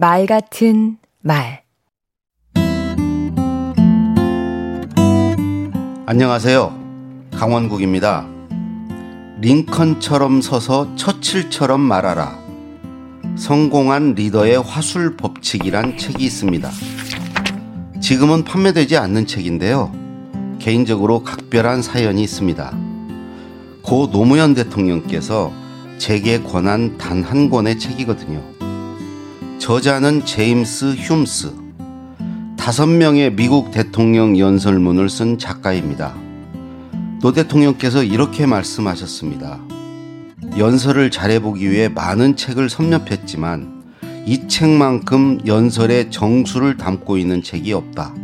말 같은 말 안녕하세요. 강원국입니다. 링컨처럼 서서 처칠처럼 말하라. 성공한 리더의 화술 법칙이란 책이 있습니다. 지금은 판매되지 않는 책인데요. 개인적으로 각별한 사연이 있습니다. 고 노무현 대통령께서 제게 권한 단 한 권의 책이거든요. 저자는 제임스 흉스. 다섯 명의 미국 대통령 연설문을 쓴 작가입니다. 노 대통령께서 이렇게 말씀하셨습니다. 연설을 잘해보기 위해 많은 책을 섭렵했지만 이 책만큼 연설의 정수를 담고 있는 책이 없다.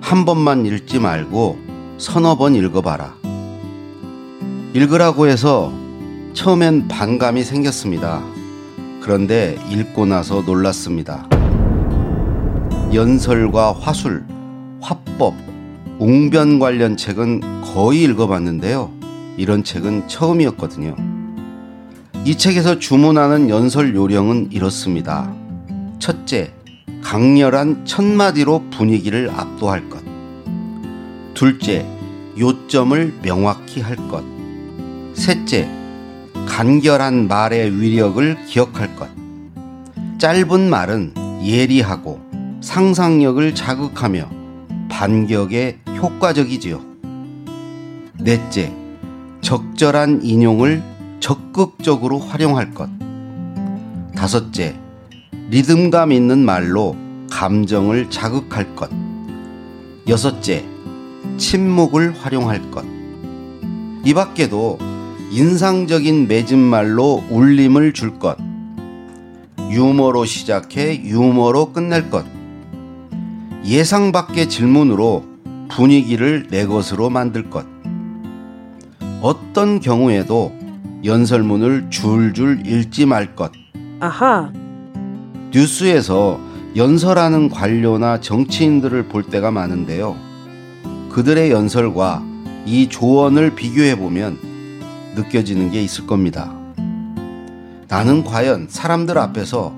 한 번만 읽지 말고 서너 번 읽어봐라. 읽으라고 해서 처음엔 반감이 생겼습니다. 그런데 읽고 나서 놀랐습니다. 연설과 화술, 화법, 웅변 관련 책은 거의 읽어봤는데요. 이런 책은 처음이었거든요. 이 책에서 주문하는 연설 요령은 이렇습니다. 첫째, 강렬한 첫마디로 분위기를 압도할 것. 둘째, 요점을 명확히 할 것. 셋째, 간결한 말의 위력을 기억할 것. 짧은 말은 예리하고 상상력을 자극하며 반격에 효과적이지요. 넷째, 적절한 인용을 적극적으로 활용할 것. 다섯째, 리듬감 있는 말로 감정을 자극할 것. 여섯째, 침묵을 활용할 것. 이 밖에도 인상적인 맺은말로 울림을 줄 것. 유머로 시작해 유머로 끝낼 것. 예상 밖의 질문으로 분위기를 내 것으로 만들 것. 어떤 경우에도 연설문을 줄줄 읽지 말 것. 아하. 뉴스에서 연설하는 관료나 정치인들을 볼 때가 많은데요. 그들의 연설과 이 조언을 비교해 보면 느껴지는 게 있을 겁니다. 나는 과연 사람들 앞에서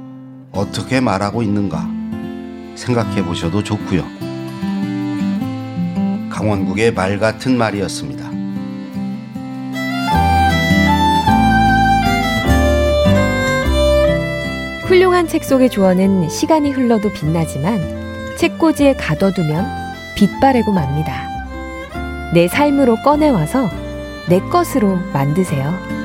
어떻게 말하고 있는가 생각해 보셔도 좋고요. 강원국의 말 같은 말이었습니다. 훌륭한 책 속의 조언은 시간이 흘러도 빛나지만 책꽂이에 가둬두면 빛바래고 맙니다. 내 삶으로 꺼내와서 내 것으로 만드세요.